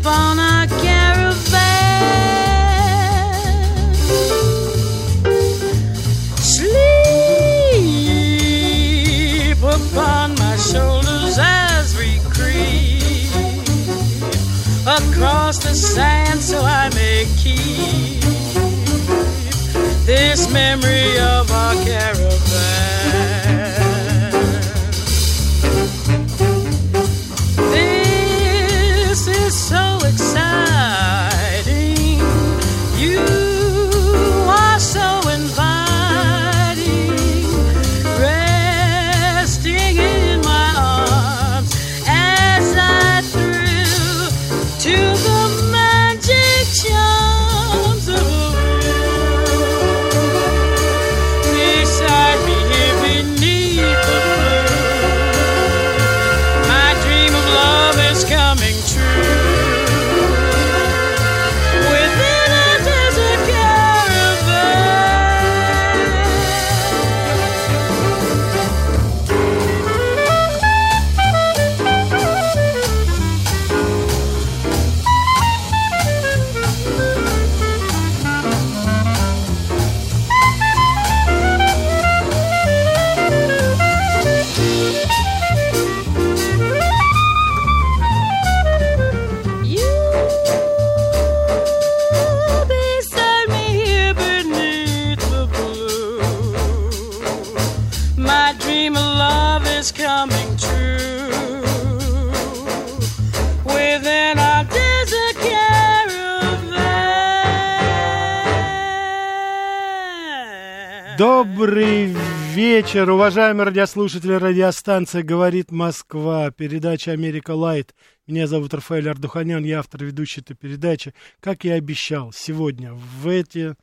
Upon caravan. Sleep upon my shoulders as we creep across the sand so I may keep this memory of вечер, уважаемые радиослушатели. Радиостанция «Говорит Москва». Передача «Америка Лайт». Меня зовут Рафаэль Ардуханян, я автор ведущей этой передачи. Как я и обещал, сегодня в эти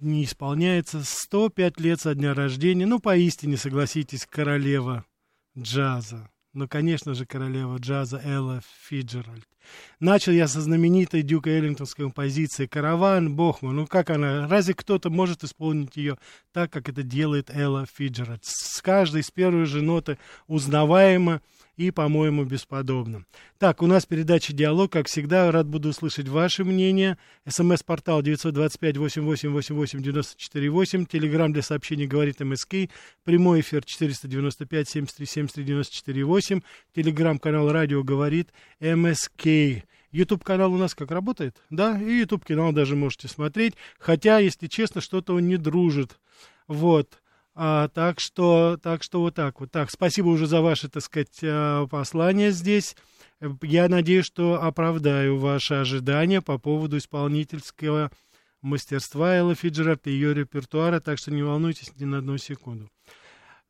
дни исполняется 105 лет со дня рождения. Ну, поистине, согласитесь, королева джаза. Ну, конечно же, королева джаза Элла Фиджеральд. Начал я со знаменитой Дюка Эллингтонской композиции «Караван Бохма». Ну, как она? Разве кто-то может исполнить ее так, как это делает Элла Фиджеральд? С каждой, с первой же ноты узнаваемо и, по-моему, бесподобно. Так, у нас передача «Диалог», как всегда, рад буду услышать ваше мнение. СМС-портал 925-88-88-94-8, телеграмм для сообщений «Говорит МСК», прямой эфир 495-73-73-94-8, телеграмм-канал «Радио говорит МСК». YouTube канал у нас как работает, да, и YouTube канал даже можете смотреть, хотя, если честно, что-то он не дружит, вот. А, так что, так что вот так вот. Так, спасибо уже за ваше, так сказать, а, послание здесь. Я надеюсь, что оправдаю ваши ожидания по поводу исполнительского мастерства Элла Фиджеральд и ее репертуара, так что не волнуйтесь ни на одну секунду.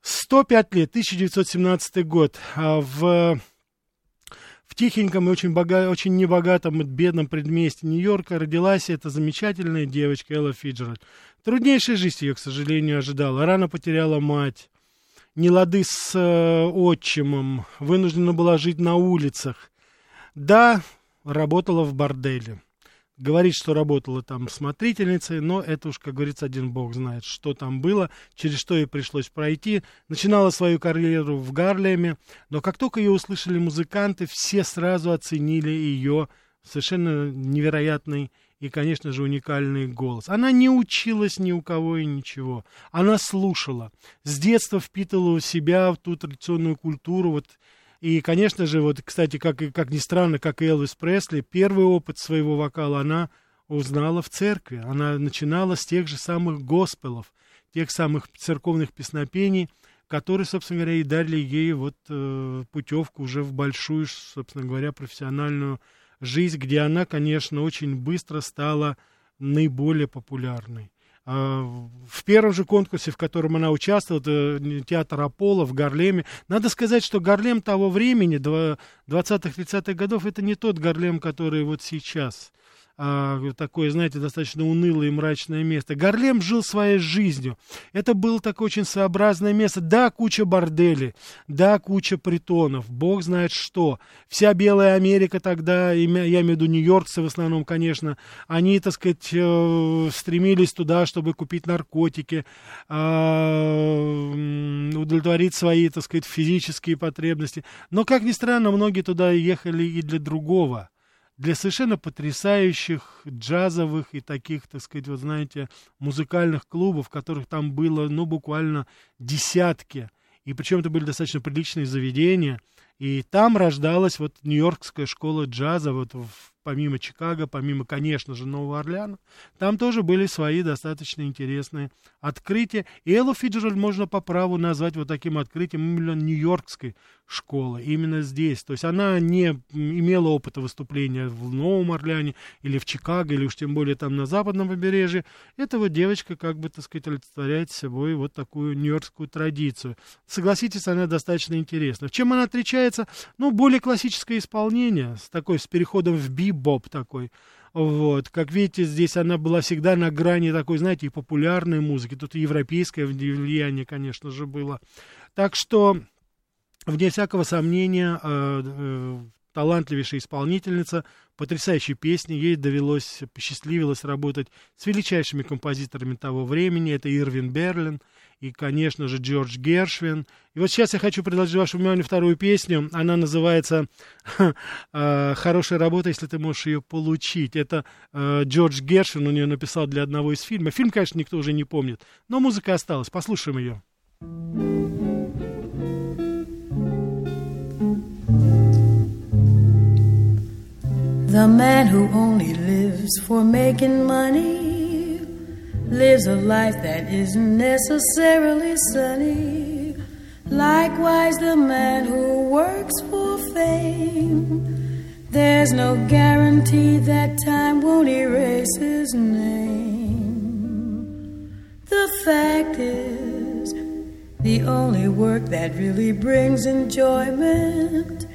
105 лет, 1917 год. А, в в тихеньком и очень, бога... очень небогатом, бедном предместе Нью-Йорка родилась эта замечательная девочка Элла Фиджеральд. Труднейшая жизнь ее, к сожалению, ожидала. Рано потеряла мать, не лады с э, отчимом, вынуждена была жить на улицах. Да, работала в борделе. Говорит, что работала там смотрительницей, но это уж, как говорится, один бог знает, что там было, через что ей пришлось пройти. Начинала свою карьеру в Гарлеме, но как только ее услышали музыканты, все сразу оценили ее совершенно невероятный и, конечно же, уникальный голос. Она не училась ни у кого и ничего. Она слушала. С детства впитывала у себя ту традиционную культуру, вот и, конечно же, вот, кстати, как, как ни странно, как и Элвис Пресли, первый опыт своего вокала она узнала в церкви. Она начинала с тех же самых госпелов, тех самых церковных песнопений, которые, собственно говоря, и дали ей вот э, путевку уже в большую, собственно говоря, профессиональную жизнь, где она, конечно, очень быстро стала наиболее популярной. А, в первом же конкурсе, в котором она участвовала, это театр Аполло в Гарлеме. Надо сказать, что Гарлем того времени, 20-30-х годов, это не тот Гарлем, который вот сейчас а, такое, знаете, достаточно унылое и мрачное место. Гарлем жил своей жизнью. Это было такое очень своеобразное место. Да, куча борделей, да, куча притонов, бог знает что. Вся Белая Америка тогда, я имею в виду нью-йоркцы в основном, конечно, они, так сказать, э, стремились туда, чтобы купить наркотики, а, удовлетворить свои, так сказать, физические потребности. Но, как ни странно, многие туда ехали и для другого для совершенно потрясающих джазовых и таких, так сказать, вот знаете, музыкальных клубов, которых там было, ну, буквально десятки. И причем это были достаточно приличные заведения. И там рождалась вот Нью-Йоркская школа джаза, вот в помимо Чикаго, помимо, конечно же, Нового Орлеана, там тоже были свои достаточно интересные открытия. И Эллу Фиджеральд можно по праву назвать вот таким открытием именно нью-йоркской школы, именно здесь. То есть она не имела опыта выступления в Новом Орлеане или в Чикаго, или уж тем более там на западном побережье. Эта вот девочка, как бы, так сказать, олицетворяет собой вот такую нью-йоркскую традицию. Согласитесь, она достаточно интересна. В чем она отличается? Ну, более классическое исполнение, с такой, с переходом в биб бибоп такой. Вот, как видите, здесь она была всегда на грани такой, знаете, и популярной музыки. Тут и европейское влияние, конечно же, было. Так что, вне всякого сомнения, э, э, талантливейшая исполнительница, потрясающие песни. Ей довелось, посчастливилось работать с величайшими композиторами того времени. Это Ирвин Берлин, и, конечно же, Джордж Гершвин. И вот сейчас я хочу предложить вашему вниманию вторую песню. Она называется э, «Хорошая работа, если ты можешь ее получить». Это э, Джордж Гершвин у нее написал для одного из фильмов. Фильм, конечно, никто уже не помнит, но музыка осталась. Послушаем ее. The man who only lives for making money lives a life that isn't necessarily sunny. Likewise, the man who works for fame, there's no guarantee that time won't erase his name. The fact is, the only work that really brings enjoyment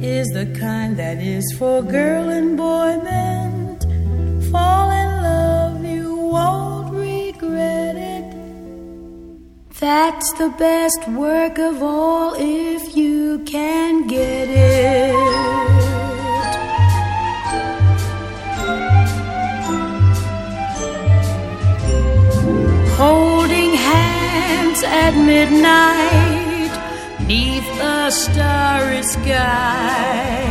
is the kind that is for girl and boy meant. Fall That's the best work of all if you can get it. Holding hands at midnight, neath a starry sky.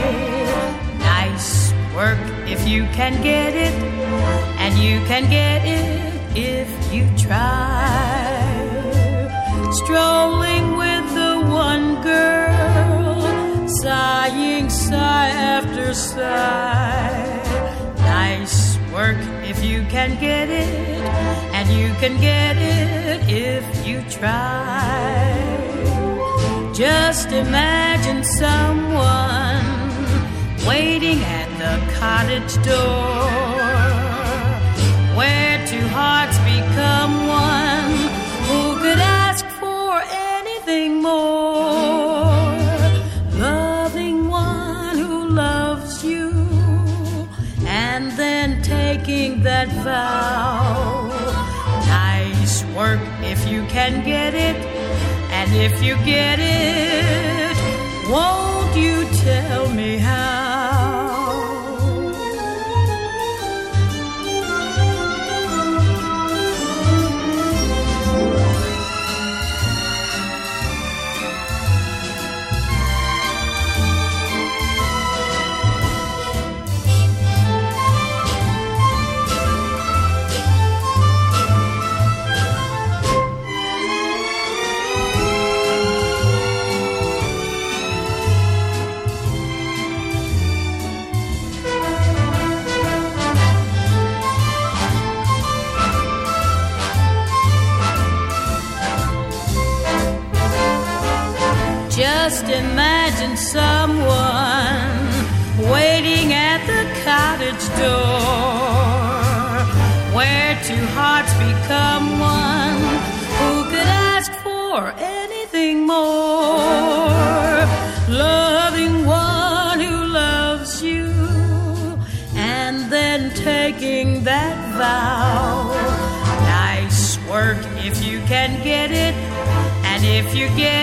Nice work if you can get it, and you can get it if you try. Strolling with the one girl, sighing sigh after sigh. Nice work if you can get it, and you can get it if you try. Just imagine someone waiting at the cottage door where two hearts become one. More? Loving one who loves you and then taking that vow. Nice work if you can get it, and if you get it, won't you tell me how? Someone waiting at the cottage door where two hearts become one. Who could ask for anything more? Loving one who loves you and then taking that vow. Nice work if you can get it, and if you get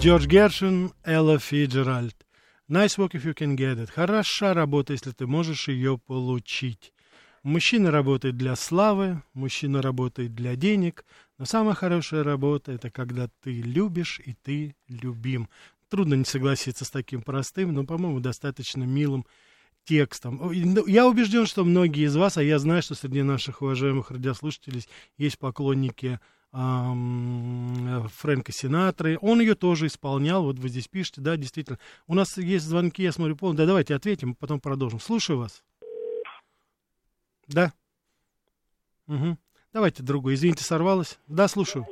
Джордж Гершин, Элла Фиджеральд. Nice work if you can get it. Хороша работа, если ты можешь ее получить. Мужчина работает для славы, мужчина работает для денег, но самая хорошая работа это когда ты любишь и ты любим. Трудно не согласиться с таким простым, но, по-моему, достаточно милым текстом. Ну, Я убежден, что многие из вас, а я знаю, что среди наших уважаемых радиослушателей есть поклонники Фрэнка Синатры. Он ее тоже исполнял. Вот вы здесь пишете, да, действительно. У нас есть звонки, я смотрю, полно. Да, давайте ответим, потом продолжим. Слушаю вас. Да. Угу. Давайте другой. Извините, сорвалась. Да, слушаю.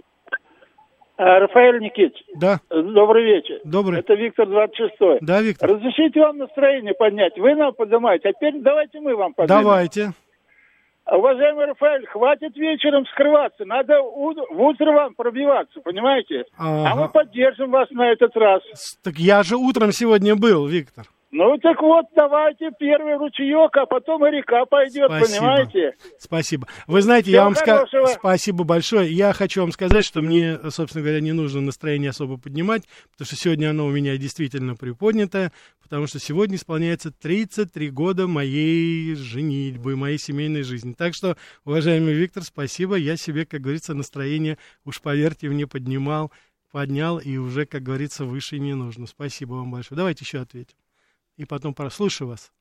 А, Рафаэль Никитич, Да, добрый вечер. добрый. Это Виктор 26 Да, Виктор. Разрешите вам настроение поднять. Вы нам поднимаете, а теперь давайте мы вам поднимем. Давайте. Уважаемый Рафаэль, хватит вечером скрываться. Надо в утро вам пробиваться, понимаете? А Ага. мы поддержим вас на этот раз. Так я же утром сегодня был, Виктор. Ну так вот, давайте первый ручеек, а потом и река пойдет, Спасибо. понимаете? Спасибо. Вы знаете, Всего я вам скажу... Спасибо большое. Я хочу вам сказать, что мне, собственно говоря, не нужно настроение особо поднимать, потому что сегодня оно у меня действительно приподнятое, потому что сегодня исполняется 33 года моей женитьбы, моей семейной жизни. Так что, уважаемый Виктор, спасибо. Я себе, как говорится, настроение, уж поверьте мне, поднимал, поднял, и уже, как говорится, выше не нужно. Спасибо вам большое. Давайте еще ответим. И потом прослушаю вас.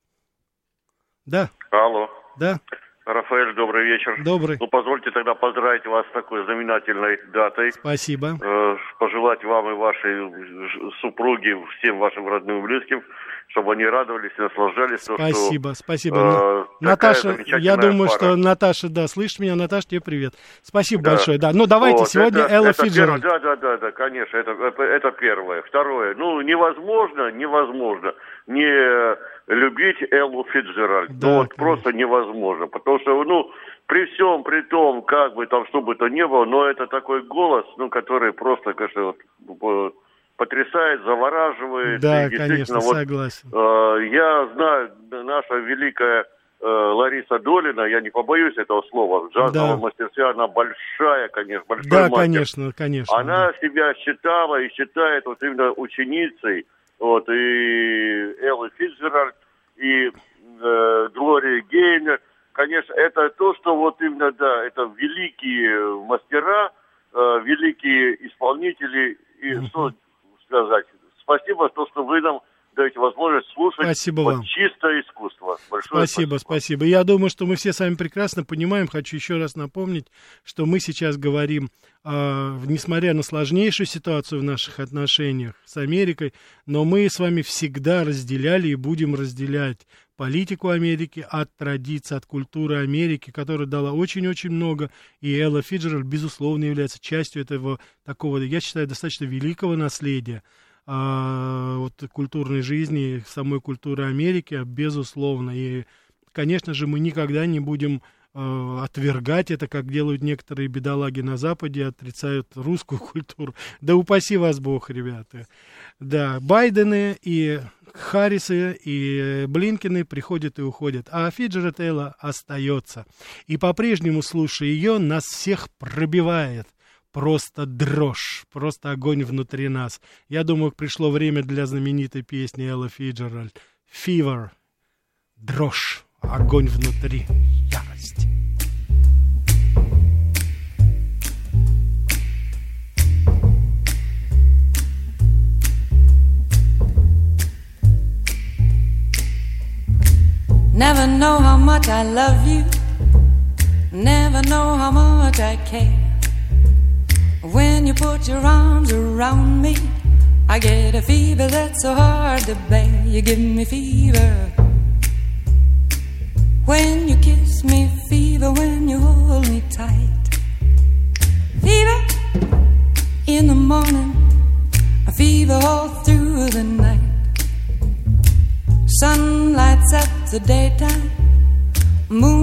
Да, Алло. да, Рафаэль, добрый вечер. добрый. Ну, позвольте тогда поздравить вас с такой знаменательной датой. Спасибо. Э, пожелать вам и вашей супруге, всем вашим родным и близким, чтобы они радовались и наслаждались. то, что, Спасибо, спасибо. э, Наташа, я думаю, пара. что Наташа, да, слышит меня. Наташа, тебе привет. Спасибо Да. большое, да. Ну, давайте, Вот, сегодня это- Элла это Фиджеральд. первое- Да, да, да, да, конечно, это, это, это первое. Второе, ну, невозможно, невозможно не любить Эллу Фиджеральд. Да, ну, вот конечно. просто невозможно. Потому что, ну, при всем, при том, как бы там, что бы то ни было, но это такой голос, ну, который просто, конечно, вот, потрясает, завораживает. Да, И конечно, вот, согласен. Э, Я знаю, наша великая э, Лариса Долина, я не побоюсь этого слова, в джазовом Да. мастерстве она большая, конечно, большой Да, мастер. конечно, конечно. Она себя считала и считает вот именно ученицей вот, и Элла Фитджеральд, и э, Глория Гейнер. Конечно, это то, что вот именно, да, это великие мастера, э, великие исполнители, и что сказать, спасибо, то, что вы нам даете возможность слушать Спасибо вот вам. чистое искусство. Большое Спасибо, спасибо. Я думаю, что мы все с вами прекрасно понимаем. Хочу еще раз напомнить, что мы сейчас говорим, а, несмотря на сложнейшую ситуацию в наших отношениях с Америкой, но мы с вами всегда разделяли и будем разделять политику Америки от традиций, от культуры Америки, которая дала очень-очень много, и Элла Фиджеральд, безусловно, является частью этого такого, я считаю, достаточно великого наследия а, вот, культурной жизни, самой культуры Америки, безусловно. И, конечно же, мы никогда не будем э, отвергать это, как делают некоторые бедолаги на Западе, отрицают русскую культуру. Да упаси вас Бог, ребята. Да, Байдены и Харрисы и Блинкины приходят и уходят, а Фиджера Тейла остается. И по-прежнему, слушая ее, нас всех пробивает просто дрожь, просто огонь внутри нас. Я думаю, пришло время для знаменитой песни Элла Фиджеральд. Fever. Дрожь. Огонь внутри. Ярость. Never know how much I love you. Never know how much I care. When you put your arms around me, I get a fever that's so hard to bear. You give me fever. When you kiss me, fever when you hold me tight. Fever in the morning, a fever all through the night. Sun lights up the daytime, moon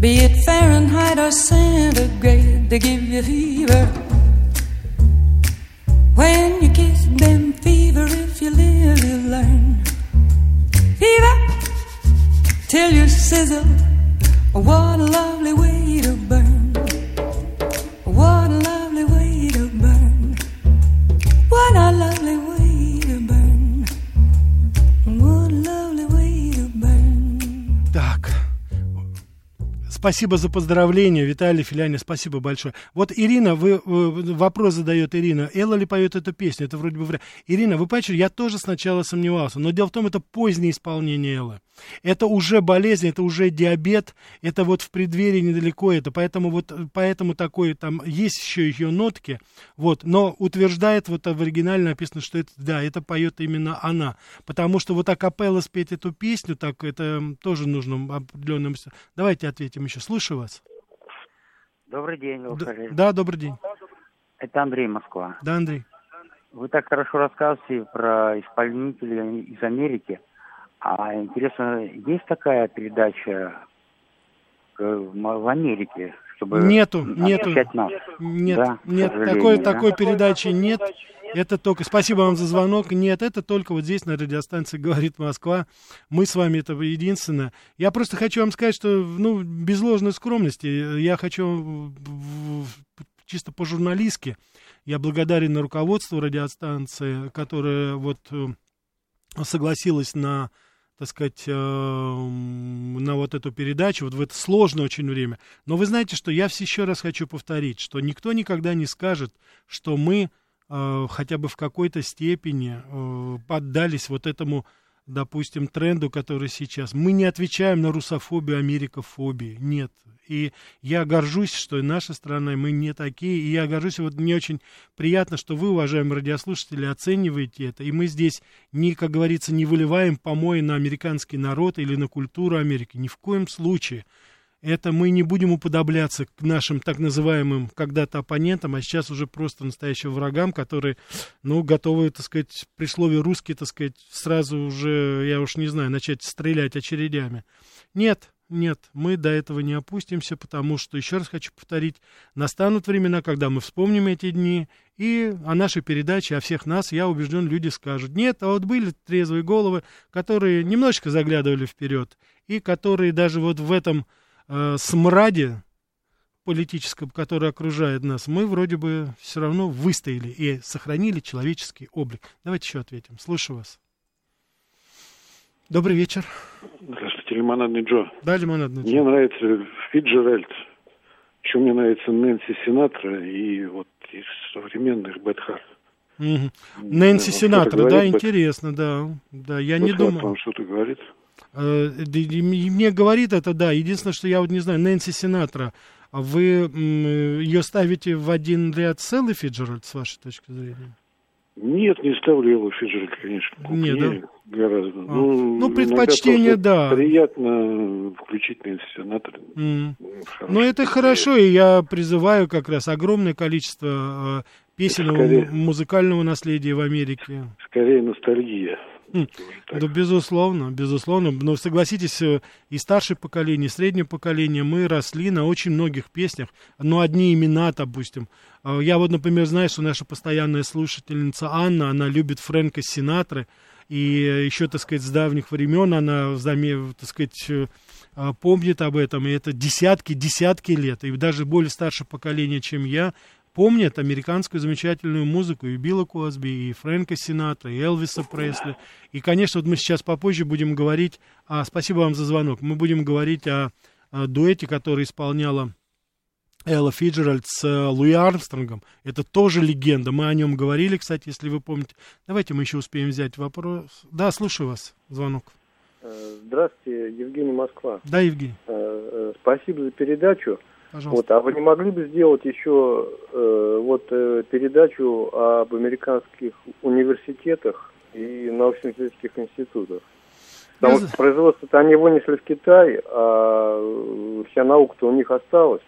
be it Fahrenheit or centigrade, they give you fever. When you kiss them, fever, if you live, you learn. Fever, till you sizzle. What a lovely way to burn. Спасибо за поздравление, Виталий Филяня, спасибо большое. Вот Ирина, вы, вы вопрос задает Ирина, Элла ли поет эту песню? Это вроде бы вряд. Ирина, вы понимаете, я тоже сначала сомневался, но дело в том, это позднее исполнение Эллы. Это уже болезнь, это уже диабет, это вот в преддверии недалеко это, поэтому вот поэтому такой там есть еще ее нотки, вот, но утверждает вот в оригинале написано, что это да, это поет именно она, потому что вот акапелла спеть эту песню, так это тоже нужно определенным. Давайте ответим еще. Слушаю вас. Добрый день, Д- Да, добрый день. Это Андрей Москва. Да, Андрей. Вы так хорошо рассказываете про исполнителей из Америки. А интересно, есть такая передача в Америке, чтобы нету, нету, нас? Нет, да, нет, такой, да? такой передачи нет. Это только, спасибо вам за звонок. Нет, это только вот здесь на радиостанции говорит Москва. Мы с вами это единственное. Я просто хочу вам сказать, что, ну, без ложной скромности, я хочу чисто по-журналистски, я благодарен руководству радиостанции, которое вот э, согласилась на так сказать, э, на вот эту передачу, вот в это сложное очень время. Но вы знаете, что я еще раз хочу повторить, что никто никогда не скажет, что мы э, хотя бы в какой-то степени э, поддались вот этому допустим, тренду, который сейчас. Мы не отвечаем на русофобию, америкофобию. Нет. И я горжусь, что наша страна, мы не такие. И я горжусь, вот мне очень приятно, что вы, уважаемые радиослушатели, оцениваете это. И мы здесь, не, как говорится, не выливаем помои на американский народ или на культуру Америки. Ни в коем случае это мы не будем уподобляться к нашим так называемым когда-то оппонентам, а сейчас уже просто настоящим врагам, которые, ну, готовы, так сказать, при слове русский, так сказать, сразу уже, я уж не знаю, начать стрелять очередями. Нет, нет, мы до этого не опустимся, потому что, еще раз хочу повторить, настанут времена, когда мы вспомним эти дни, и о нашей передаче, о всех нас, я убежден, люди скажут. Нет, а вот были трезвые головы, которые немножечко заглядывали вперед, и которые даже вот в этом э, смраде политическом, который окружает нас, мы вроде бы все равно выстояли и сохранили человеческий облик. Давайте еще ответим. Слушаю вас. Добрый вечер. Здравствуйте, Лимонадный Джо. Да, Лимонадный Джо. Мне нравится Фиджеральд. Еще мне нравится Нэнси Синатра и вот из современных Бетхар. Угу. Нэнси Синатра, да, интересно, да. Да, я Бетхар, не думал. Вам что-то говорит? Э, мне говорит это, да. Единственное, что я вот не знаю, Нэнси Синатра, вы ее ставите в один ряд с Эллой Фиджеральд, с вашей точки зрения? Нет, не ставлю Эллу Фиджеральд, конечно. Нет, да? Гораздо. А. Ну, ну, предпочтение, да. Приятно включить Нэнси Синатра. Mm. Ну, это хорошо, и я призываю как раз огромное количество э, песенного музыкального наследия в Америке. Скорее ностальгия. Да, безусловно, безусловно. Но согласитесь, э, и старшее поколение, и среднее поколение, мы росли на очень многих песнях. Но одни имена, допустим. А, я вот, например, знаю, что наша постоянная слушательница Анна, она любит Фрэнка Синатры. И еще, так сказать, с давних времен она, так сказать, э, помнит об этом, и это десятки, десятки лет, и даже более старшее поколение, чем я, помнят американскую замечательную музыку и Билла Косби, и Фрэнка Синатра, и Элвиса Пресли. И, конечно, вот мы сейчас попозже будем говорить, а, спасибо вам за звонок, мы будем говорить о, о дуэте, который исполняла Элла Фиджеральд с э, Луи Армстронгом. Это тоже легенда. Мы о нем говорили, кстати, если вы помните. Давайте мы еще успеем взять вопрос. Да, слушаю вас. Звонок. Э, здравствуйте, Евгений Москва. Да, Евгений. Э, спасибо за передачу. Пожалуйста. Вот, а вы не могли бы сделать еще э, вот э, передачу об американских университетах и научно-исследовательских институтах? Потому что производство-то они вынесли в Китай, а вся наука-то у них осталась.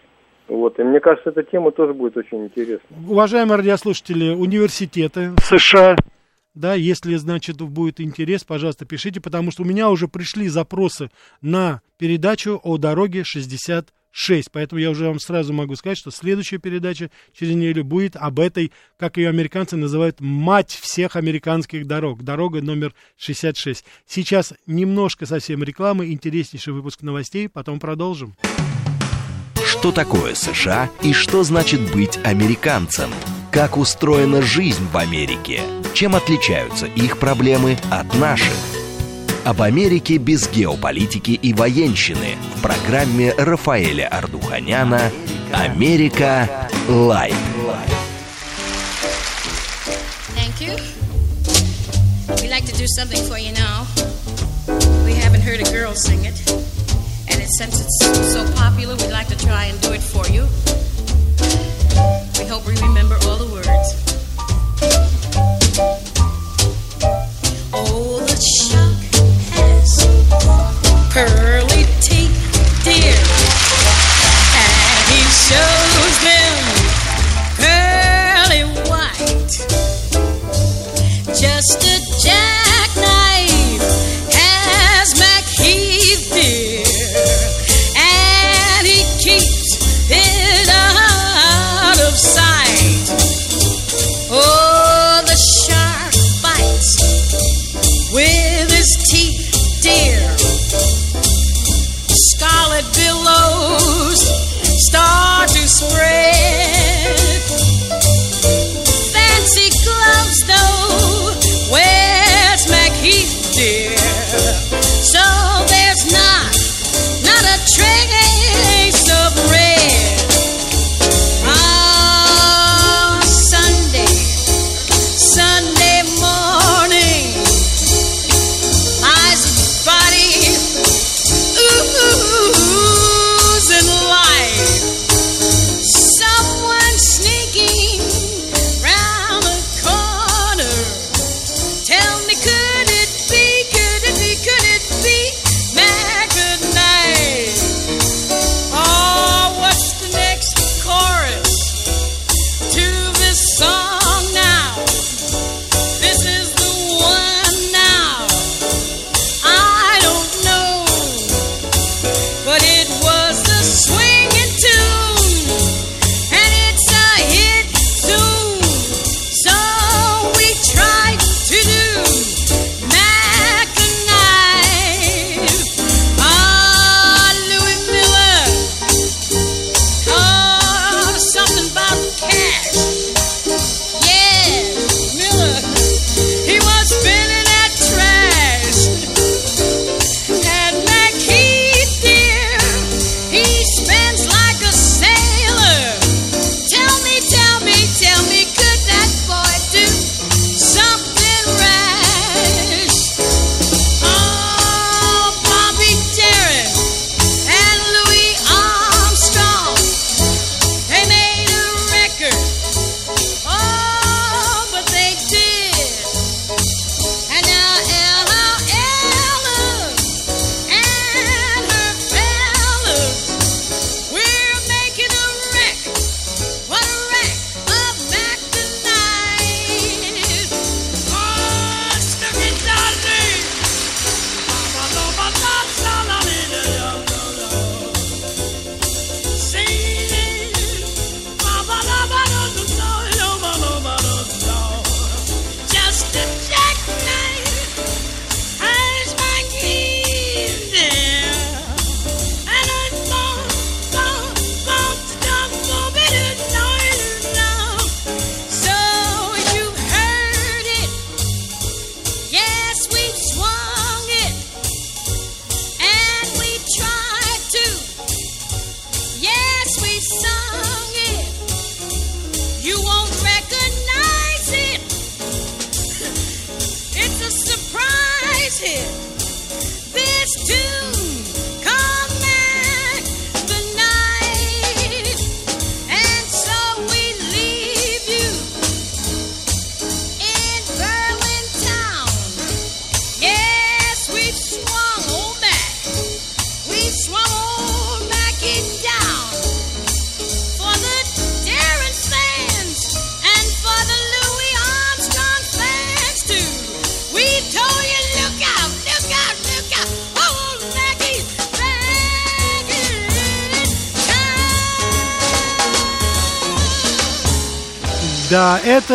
Вот, и мне кажется, эта тема тоже будет очень интересна. Уважаемые радиослушатели, университеты США, да, если, значит, будет интерес, пожалуйста, пишите, потому что у меня уже пришли запросы на передачу о дороге 60 6. Поэтому я уже вам сразу могу сказать, что следующая передача через неделю будет об этой, как ее американцы называют, мать всех американских дорог. Дорога номер 66. Сейчас немножко совсем рекламы, интереснейший выпуск новостей, потом продолжим. Что такое США и что значит быть американцем? Как устроена жизнь в Америке? Чем отличаются их проблемы от наших? об Америке без геополитики и военщины в программе Рафаэля Ардуханяна «Америка. Лайт». Like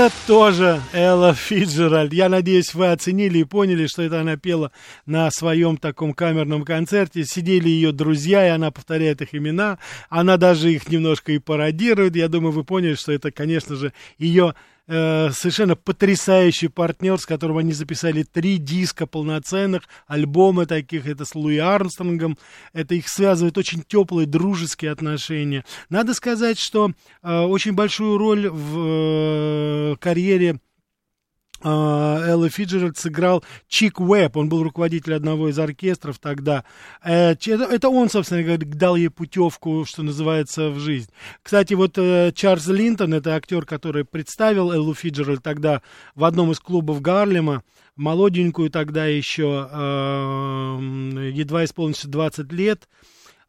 up что же, Элла Фиджеральд. Я надеюсь, вы оценили и поняли, что это она пела на своем таком камерном концерте. Сидели ее друзья, и она повторяет их имена. Она даже их немножко и пародирует. Я думаю, вы поняли, что это, конечно же, ее э, совершенно потрясающий партнер, с которым они записали три диска полноценных, альбомы таких, это с Луи Армстронгом, это их связывает очень теплые дружеские отношения. Надо сказать, что э, очень большую роль в э, карьере а, Элла Фиджеральд сыграл Чик Уэбб, он был руководитель одного из оркестров тогда. Э, Это он, собственно говоря, дал ей путевку, что называется, в жизнь. Кстати, вот э, Чарльз Линтон, это актер, который представил Эллу Фиджеральд тогда в одном из клубов Гарлема, молоденькую тогда еще, э, едва исполнилось 20 лет,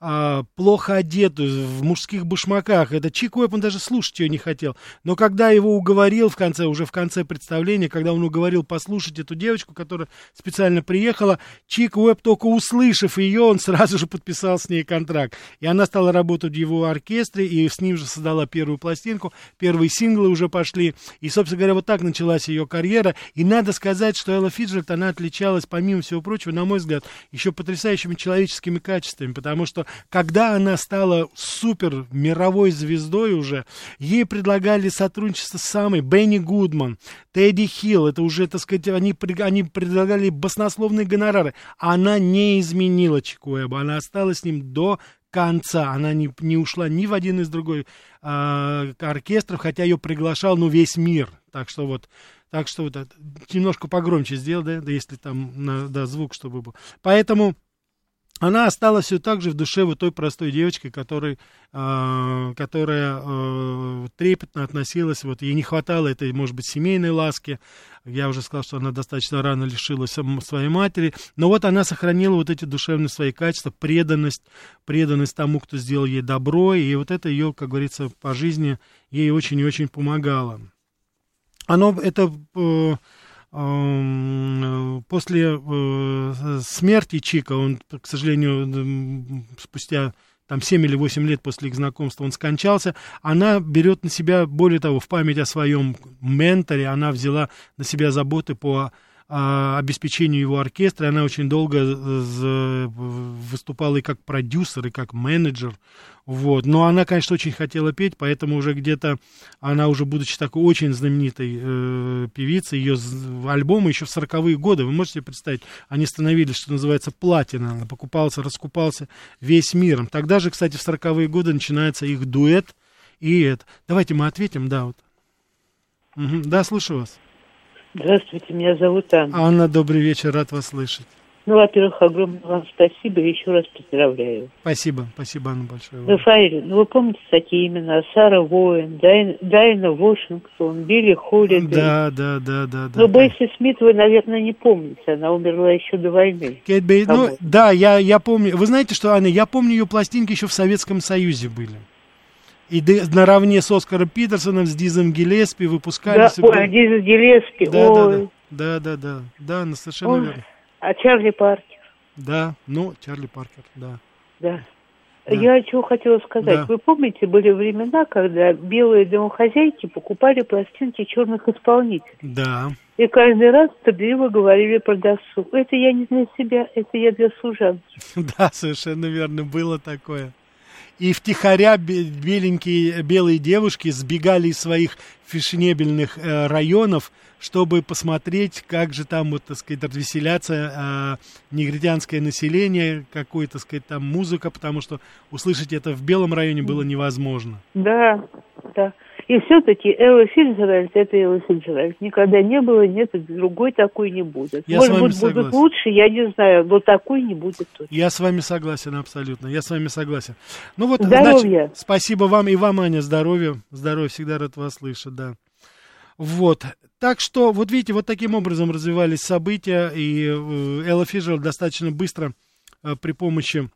а, плохо одетую, в мужских башмаках. Это Чик Уэбб, он даже слушать ее не хотел. Но когда его уговорил в конце, уже в конце представления, когда он уговорил послушать эту девочку, которая специально приехала, Чик Уэбб, только услышав ее, он сразу же подписал с ней контракт. И она стала работать в его оркестре, и с ним же создала первую пластинку, первые синглы уже пошли. И, собственно говоря, вот так началась ее карьера. И надо сказать, что Элла Фиджеральд, она отличалась, помимо всего прочего, на мой взгляд, еще потрясающими человеческими качествами, потому что когда она стала супер мировой звездой уже, ей предлагали сотрудничество с самой Бенни Гудман, Тедди Хилл, это уже, так сказать, они, они предлагали баснословные гонорары. Она не изменила Чикуэба, она осталась с ним до конца. Она не, не ушла ни в один из другой э, оркестров, хотя ее приглашал, ну, весь мир. Так что вот, так что вот это, немножко погромче сделал, да, да если там, на, да, звук, чтобы был. Поэтому она осталась все так же в душе вот той простой девочкой, которой, э, которая э, трепетно относилась, вот ей не хватало этой, может быть, семейной ласки. Я уже сказал, что она достаточно рано лишилась своей матери, но вот она сохранила вот эти душевные свои качества, преданность, преданность тому, кто сделал ей добро, и вот это ее, как говорится, по жизни ей очень и очень помогало. Оно, это... Э, после э, смерти Чика, он, к сожалению, спустя там 7 или 8 лет после их знакомства он скончался, она берет на себя, более того, в память о своем менторе, она взяла на себя заботы по обеспечению его оркестра. Она очень долго э, выступала и как продюсер, и как менеджер. Вот. Но она, конечно, очень хотела петь, поэтому уже где-то она уже, будучи такой очень знаменитой э, певицей, ее альбомы еще в 40-е годы, вы можете представить, они становились, что называется, платина. Она покупался, раскупался весь миром. Тогда же, кстати, в 40-е годы начинается их дуэт. И это. Давайте мы ответим, да, вот. Угу. Да, слушаю вас. Здравствуйте, меня зовут Анна. Анна, добрый вечер, рад вас слышать. Ну, во-первых, огромное вам спасибо и еще раз поздравляю. Спасибо, спасибо, Анна, большое. Рафаэль, ну вы помните такие имена? Сара Воин, Дайна, Дайна Вашингтон, Билли Холлидей. Да, да, да, да. Но да, Бесси Смит вы, наверное, не помните. Она умерла еще до войны. Кейт Бей, ну, да, я, я помню. Вы знаете что, Анна, я помню ее пластинки еще в Советском Союзе были. И наравне с Оскаром Питерсоном, с Дизом Гелеспи выпускались... Да, ой, Диз Гелеспи, да, ой. Да, да, да, да, да, да, совершенно Ой. верно. А Чарли Паркер, Да, ну, Чарли Паркер, да. да. Да. Я чего хотела сказать. Да. Вы помните, были времена, когда белые домохозяйки покупали пластинки черных исполнителей. Да, И каждый раз стыдливо говорили продавцу. Это я не для себя, это я для служан. да, совершенно верно, было такое. И втихаря бе- беленькие белые девушки сбегали из своих фешенебельных э, районов, чтобы посмотреть, как же там, вот, так сказать, развеселяться э, негритянское население, какой, так сказать, там музыка, потому что услышать это в белом районе было невозможно. Да, да. И все-таки Элла Фиджеральд, это Элла Фиджеральд. Никогда не было, нет, и другой такой не будет. Я Может быть, будут согласен. лучше, я не знаю, но такой не будет точно. Я с вами согласен абсолютно. Я с вами согласен. Ну вот, Здоровья. значит, спасибо вам и вам, Аня, здоровья. Здоровья, всегда рад вас слышать, да. Вот. Так что, вот видите, вот таким образом развивались события, и э, Элла Фиджер достаточно быстро э, при помощи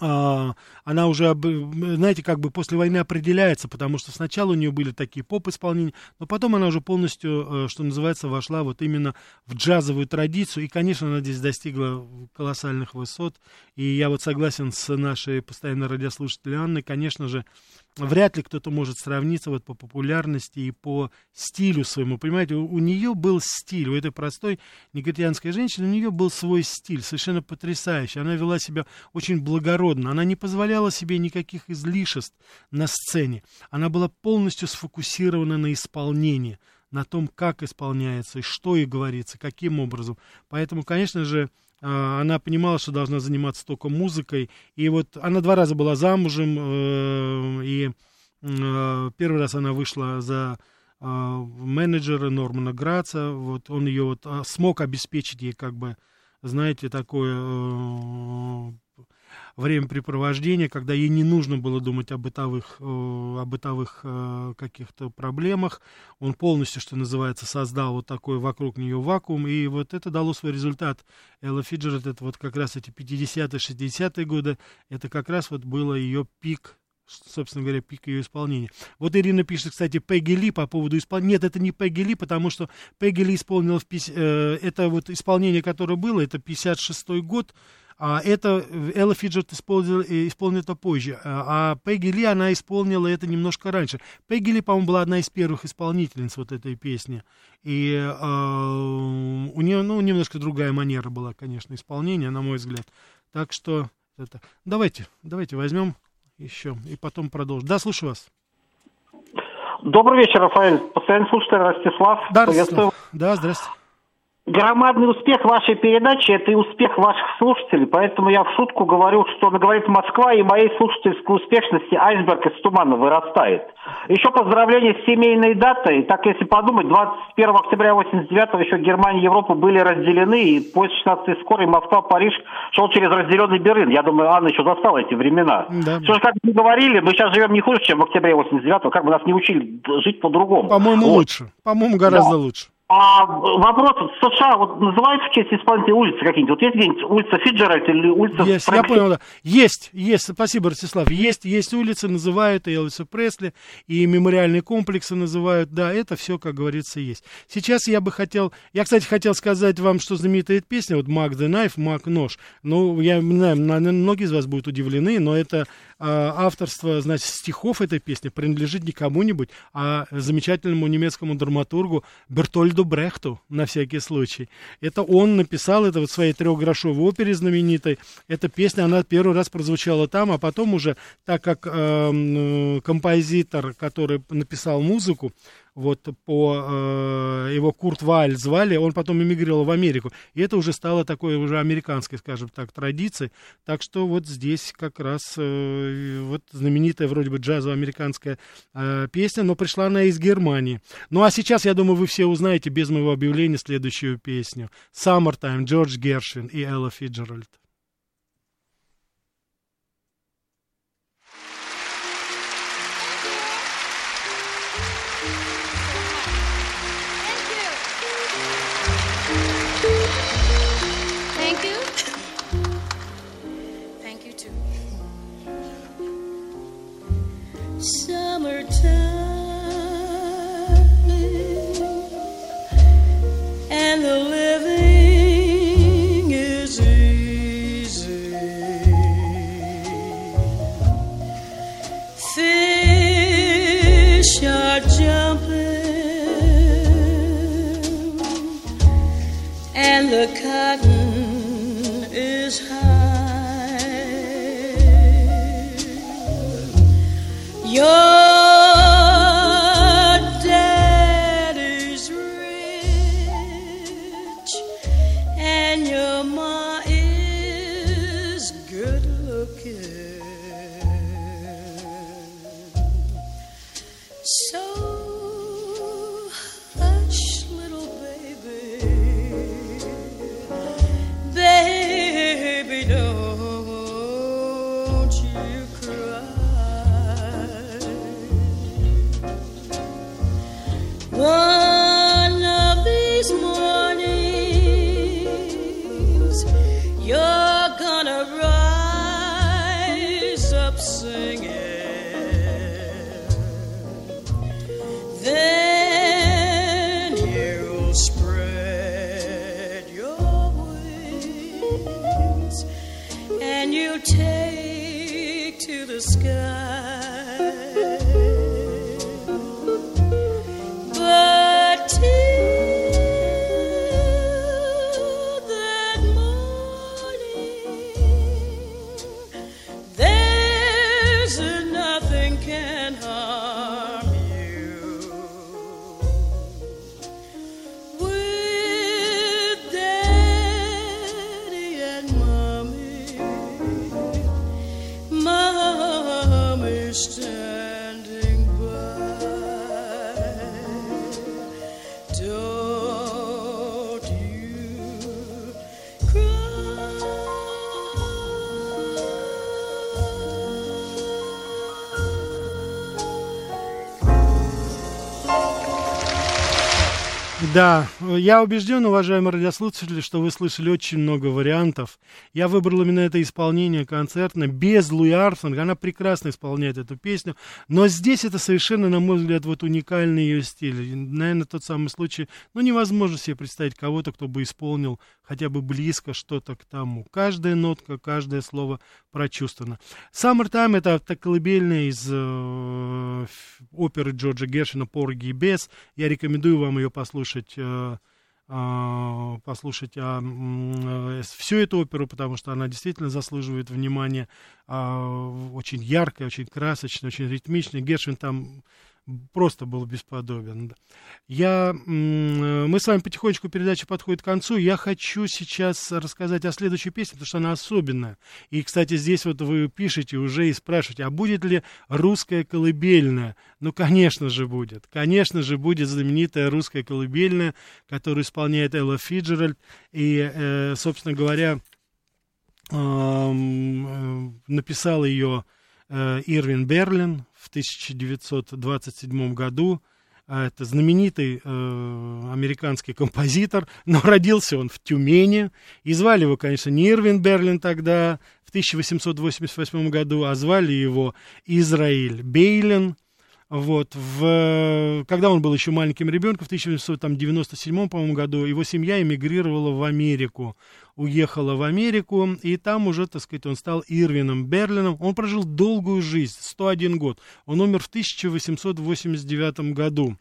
она уже, знаете, как бы после войны определяется, потому что сначала у нее были такие поп-исполнения, но потом она уже полностью, э, что называется, вошла вот именно в джазовую традицию, и, конечно, она здесь достигла колоссальных высот, и я вот согласен с нашей постоянной радиослушателем Анной, конечно же, вряд ли кто-то может сравниться вот по популярности и по стилю своему. Понимаете, у, у нее был стиль, у этой простой негритянской женщины, у нее был свой стиль, совершенно потрясающий. Она вела себя очень благородно, она не позволяла себе никаких излишеств на сцене. Она была полностью сфокусирована на исполнении, на том, как исполняется, и что и говорится, каким образом. Поэтому, конечно же, она понимала, что должна заниматься только музыкой. И вот она два раза была замужем, э, и э, первый раз она вышла за э, менеджера Нормана Граца. Вот он ее вот а, смог обеспечить ей как бы, знаете, такое времяпрепровождение, когда ей не нужно было думать о бытовых, э, о бытовых э, каких-то проблемах. Он полностью, что называется, создал вот такой вокруг нее вакуум, и вот это дало свой результат. Элла Фиджерет, это вот как раз эти 50-е, 60-е годы, это как раз вот было ее пик собственно говоря, пик ее исполнения. Вот Ирина пишет, кстати, Пегги Ли по поводу исполнения. Нет, это не Пегги Ли, потому что Пегги Ли исполнила в... Э, это вот исполнение, которое было, это 56-й год, а это Элла Фиджерт исполнила, э, исполнила это позже, а, а Пегги Ли, она исполнила это немножко раньше. Пегги Ли, по-моему, была одна из первых исполнительниц вот этой песни. И э, у нее, ну, немножко другая манера была, конечно, исполнения, на мой взгляд. Так что это... давайте, давайте возьмем еще и потом продолжим. Да, слушаю вас. Добрый вечер, Рафаэль. Постоянный слушатель Ростислав. Да, Ростислав. Да, здравствуйте громадный успех вашей передачи – это и успех ваших слушателей. Поэтому я в шутку говорю, что говорит Москва, и моей слушательской успешности айсберг из тумана вырастает. Еще поздравления с семейной датой. Так, если подумать, 21 октября 89 еще Германия и Европа были разделены, и поезд 16 скорой Москва-Париж шел через разделенный Берлин. Я думаю, Анна еще застала эти времена. Да. Все же, как мы говорили, мы сейчас живем не хуже, чем в октябре 89 как бы нас не учили жить по-другому. По-моему, вот. лучше. По-моему, гораздо да. лучше. А вопрос, в США вот называют в честь исполнителя улицы какие-нибудь? Вот есть где-нибудь улица Фиджеральд или улица Есть, Фрэнк... я понял, да. Есть, есть, спасибо, Ростислав. Есть, есть улицы, называют и Элвиса Пресли, и мемориальные комплексы называют, да, это все, как говорится, есть. Сейчас я бы хотел, я, кстати, хотел сказать вам, что знаменитая песня, вот Мак the Knife, Мак Нож, ну, я знаю, наверное, многие из вас будут удивлены, но это авторство, значит, стихов этой песни принадлежит не кому-нибудь, а замечательному немецкому драматургу Бертольду Брехту, на всякий случай. Это он написал это вот в своей трехгрошовой опере знаменитой. Эта песня, она первый раз прозвучала там, а потом уже, так как э, композитор, который написал музыку, вот по э, его Курт Валь звали, он потом эмигрировал в Америку. И это уже стало такой уже американской, скажем так, традицией. Так что вот здесь как раз э, вот знаменитая вроде бы джазово-американская э, песня, но пришла она из Германии. Ну а сейчас, я думаю, вы все узнаете без моего объявления следующую песню. Summertime, Джордж Гершвин и Элла Фиджеральд. Я убежден, уважаемые радиослушатели, что вы слышали очень много вариантов. Я выбрал именно это исполнение концертное, без Луи Армстронг. Она прекрасно исполняет эту песню, но здесь это совершенно, на мой взгляд, вот уникальный ее стиль. Наверное, тот самый случай, ну, невозможно себе представить кого-то, кто бы исполнил хотя бы близко что-то к тому. Каждая нотка, каждое слово прочувствовано. «Summertime» — это автоколыбельная из э, оперы Джорджа Гершина «Порги и бес». Я рекомендую вам ее послушать э, послушать а, э, всю эту оперу, потому что она действительно заслуживает внимания. А, очень яркая, очень красочная, очень ритмичная. Гершвин там просто был бесподобен. Я, мы с вами потихонечку, передача подходит к концу. Я хочу сейчас рассказать о следующей песне, потому что она особенная. И, кстати, здесь вот вы пишете уже и спрашиваете, а будет ли русская колыбельная? Ну, конечно же будет. Конечно же будет знаменитая русская колыбельная, которую исполняет Элла Фиджеральд. И, э, собственно говоря, э, написал ее Ирвин Берлин в 1927 году. А, это знаменитый э, американский композитор, но родился он в Тюмени. И звали его, конечно, не Ирвин Берлин тогда, в 1888 году, а звали его Израиль Бейлен. Вот, в, когда он был еще маленьким ребенком, в 1997 по-моему, году, его семья эмигрировала в Америку, уехала в Америку, и там уже, так сказать, он стал Ирвином Берлином. Он прожил долгую жизнь, 101 год. Он умер в 1889 году.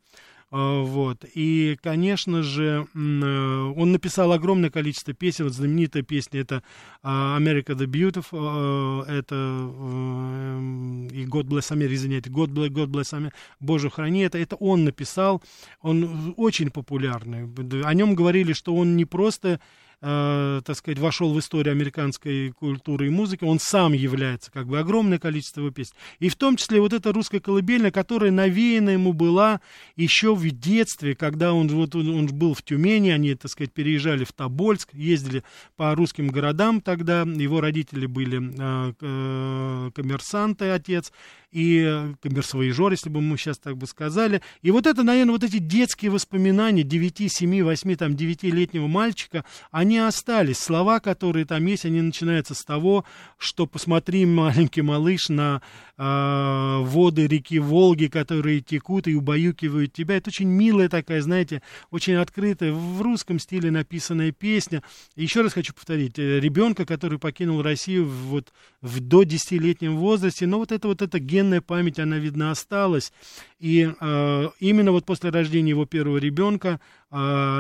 А, вот. И, конечно же, э, он написал огромное количество песен. Вот знаменитая песня это а, America the Beautiful, э, это э, и God Bless America, извиняйте, God Bless, God Bless America, Боже храни, это, это он написал. Он очень популярный. О нем говорили, что он не просто э, так сказать, вошел в историю американской культуры и музыки, он сам является как бы огромное количество его песен. И в том числе вот эта русская колыбельная, которая навеяна ему была еще в детстве, когда он, вот, он, он был в Тюмени, они, так сказать, переезжали в Тобольск, ездили по русским городам тогда, его родители были э, э, коммерсанты, отец, и коммерсовоежор, если бы мы сейчас так бы сказали. И вот это, наверное, вот эти детские воспоминания 9, 7, 8, там, 9-летнего мальчика, они остались. Слова, которые там есть, они начинаются с того, что посмотри, маленький малыш, на э, воды реки Волги, которые текут и убаюкивают тебя. Это очень милая такая, знаете, очень открытая, в русском стиле написанная песня. Еще раз хочу повторить, э, ребенка, который покинул Россию вот в до 10-летнем возрасте, но вот это вот ген генная память, она, видно, осталась. И э, именно вот после рождения его первого ребенка э,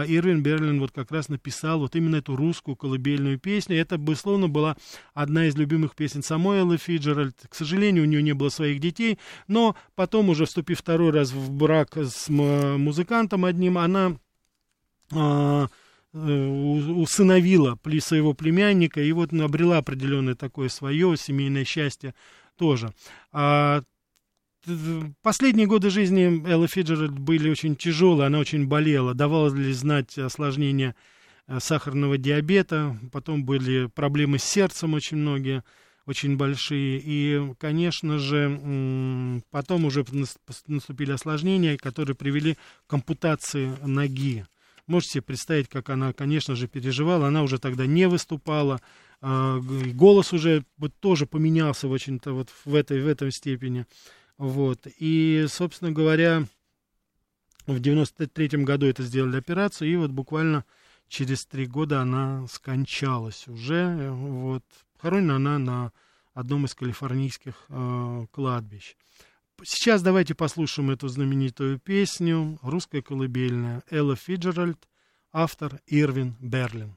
Ирвин Берлин вот как раз написал вот именно эту русскую колыбельную песню. Это, безусловно, была одна из любимых песен Самуэла Фиджеральд. К сожалению, у нее не было своих детей, но потом, уже вступив второй раз в брак с музыкантом одним, она э, усыновила своего племянника и вот обрела определенное такое свое семейное счастье тоже. А, последние годы жизни Эллы Фиджеральд были очень тяжелые, она очень болела, давалось ли знать осложнения э, сахарного диабета, потом были проблемы с сердцем очень многие, очень большие, и, конечно же, потом уже наступили осложнения, которые привели к ампутации ноги. Можете себе представить, как она, конечно же, переживала. Она уже тогда не выступала, а, голос уже тоже поменялся в очень-то вот в этой, в этой степени. Вот. И, собственно говоря, в 93-м году это сделали операцию, и вот буквально через три года она скончалась уже. Вот. Похоронена она на одном из калифорнийских э, кладбищ. Сейчас давайте послушаем эту знаменитую песню, русская колыбельная, Элла Фиджеральд, автор Ирвин Берлин.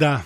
Да,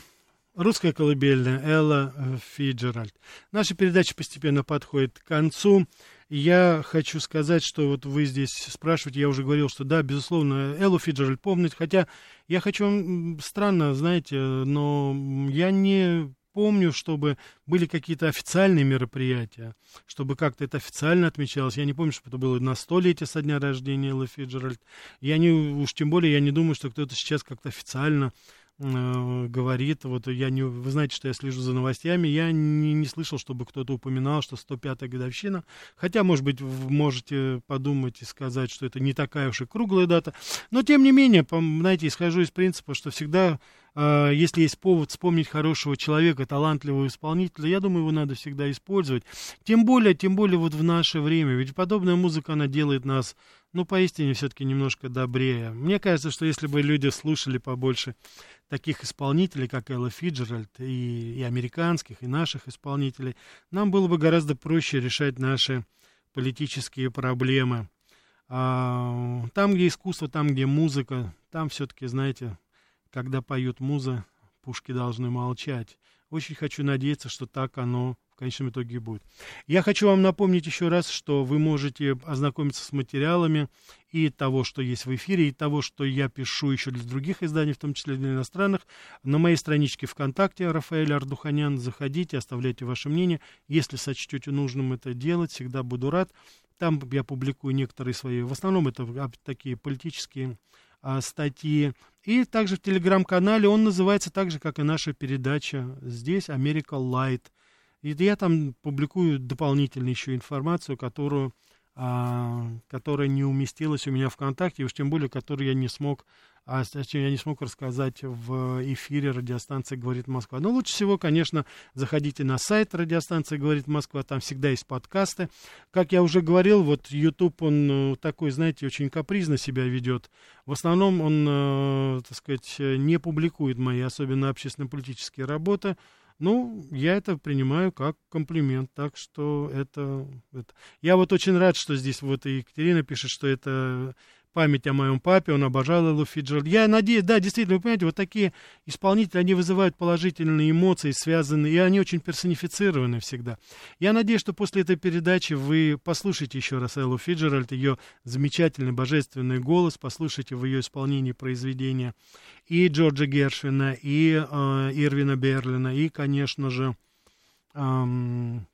русская колыбельная Элла э, Фиджеральд. Наша передача постепенно подходит к концу. Я хочу сказать, что вот вы здесь спрашиваете, я уже говорил, что да, безусловно, Эллу Фиджеральд помнить, хотя я хочу вам, странно, знаете, но я не помню, чтобы были какие-то официальные мероприятия, чтобы как-то это официально отмечалось. Я не помню, чтобы это было на столетие со дня рождения Эллы Фиджеральд. Я не, уж тем более, я не думаю, что кто-то сейчас как-то официально говорит, вот я не, вы знаете, что я слежу за новостями, я не, не слышал, чтобы кто-то упоминал, что 105-я годовщина, хотя, может быть, вы можете подумать и сказать, что это не такая уж и круглая дата, но, тем не менее, знаете, исхожу из принципа, что всегда, э, если есть повод вспомнить хорошего человека, талантливого исполнителя, я думаю, его надо всегда использовать, тем более, тем более вот в наше время, ведь подобная музыка, она делает нас, ну, поистине, все-таки немножко добрее. Мне кажется, что если бы люди слушали побольше таких исполнителей, как Элла Фиджеральд, и, и американских, и наших исполнителей, нам было бы гораздо проще решать наши политические проблемы. А, там, где искусство, там, где музыка, там все-таки, знаете, когда поют муза, пушки должны молчать. Очень хочу надеяться, что так оно в конечном итоге будет. Я хочу вам напомнить еще раз, что вы можете ознакомиться с материалами и того, что есть в эфире, и того, что я пишу еще для других изданий, в том числе для иностранных, на моей страничке ВКонтакте Рафаэль Ардуханян. Заходите, оставляйте ваше мнение. Если сочтете нужным это делать, всегда буду рад. Там я публикую некоторые свои, в основном это а, такие политические а, статьи. И также в телеграм-канале он называется так же, как и наша передача здесь, Америка Лайт. И я там публикую дополнительную еще информацию, которую, а, которая не уместилась у меня ВКонтакте, уж тем более, которую я не смог, а, я не смог рассказать в эфире радиостанции «Говорит Москва». Но лучше всего, конечно, заходите на сайт радиостанции «Говорит Москва», там всегда есть подкасты. Как я уже говорил, вот YouTube, он э, такой, знаете, очень капризно себя ведет. В основном он, э, так сказать, не публикует мои особенно общественно-политические работы, ну, я это принимаю как комплимент, так что это, это... Я вот очень рад, что здесь вот и Екатерина пишет, что это память о моем папе, он обожал Эллу Фиджеральд. Я надеюсь, да, действительно, вы понимаете, вот такие исполнители, они вызывают положительные эмоции, связанные, и они очень персонифицированы всегда. Я надеюсь, что после этой передачи вы послушаете еще раз Эллу Фиджеральд, ее замечательный, божественный голос, послушайте в ее исполнении произведения и Джорджа Гершвина, и э, Ирвина Берлина, и, конечно же, эм,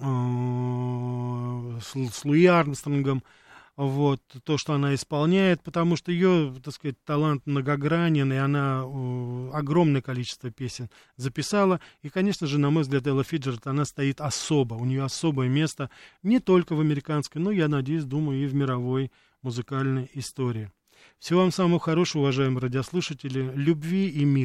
э, с, с Луи Армстронгом, вот, то, что она исполняет, потому что ее, так сказать, талант многогранен, и она э, огромное количество песен записала. И, конечно же, на мой взгляд, Элла Фиджеральд, она стоит особо, у нее особое место не только в американской, но, я надеюсь, думаю, и в мировой музыкальной истории. Всего вам самого хорошего, уважаемые радиослушатели, любви и мира.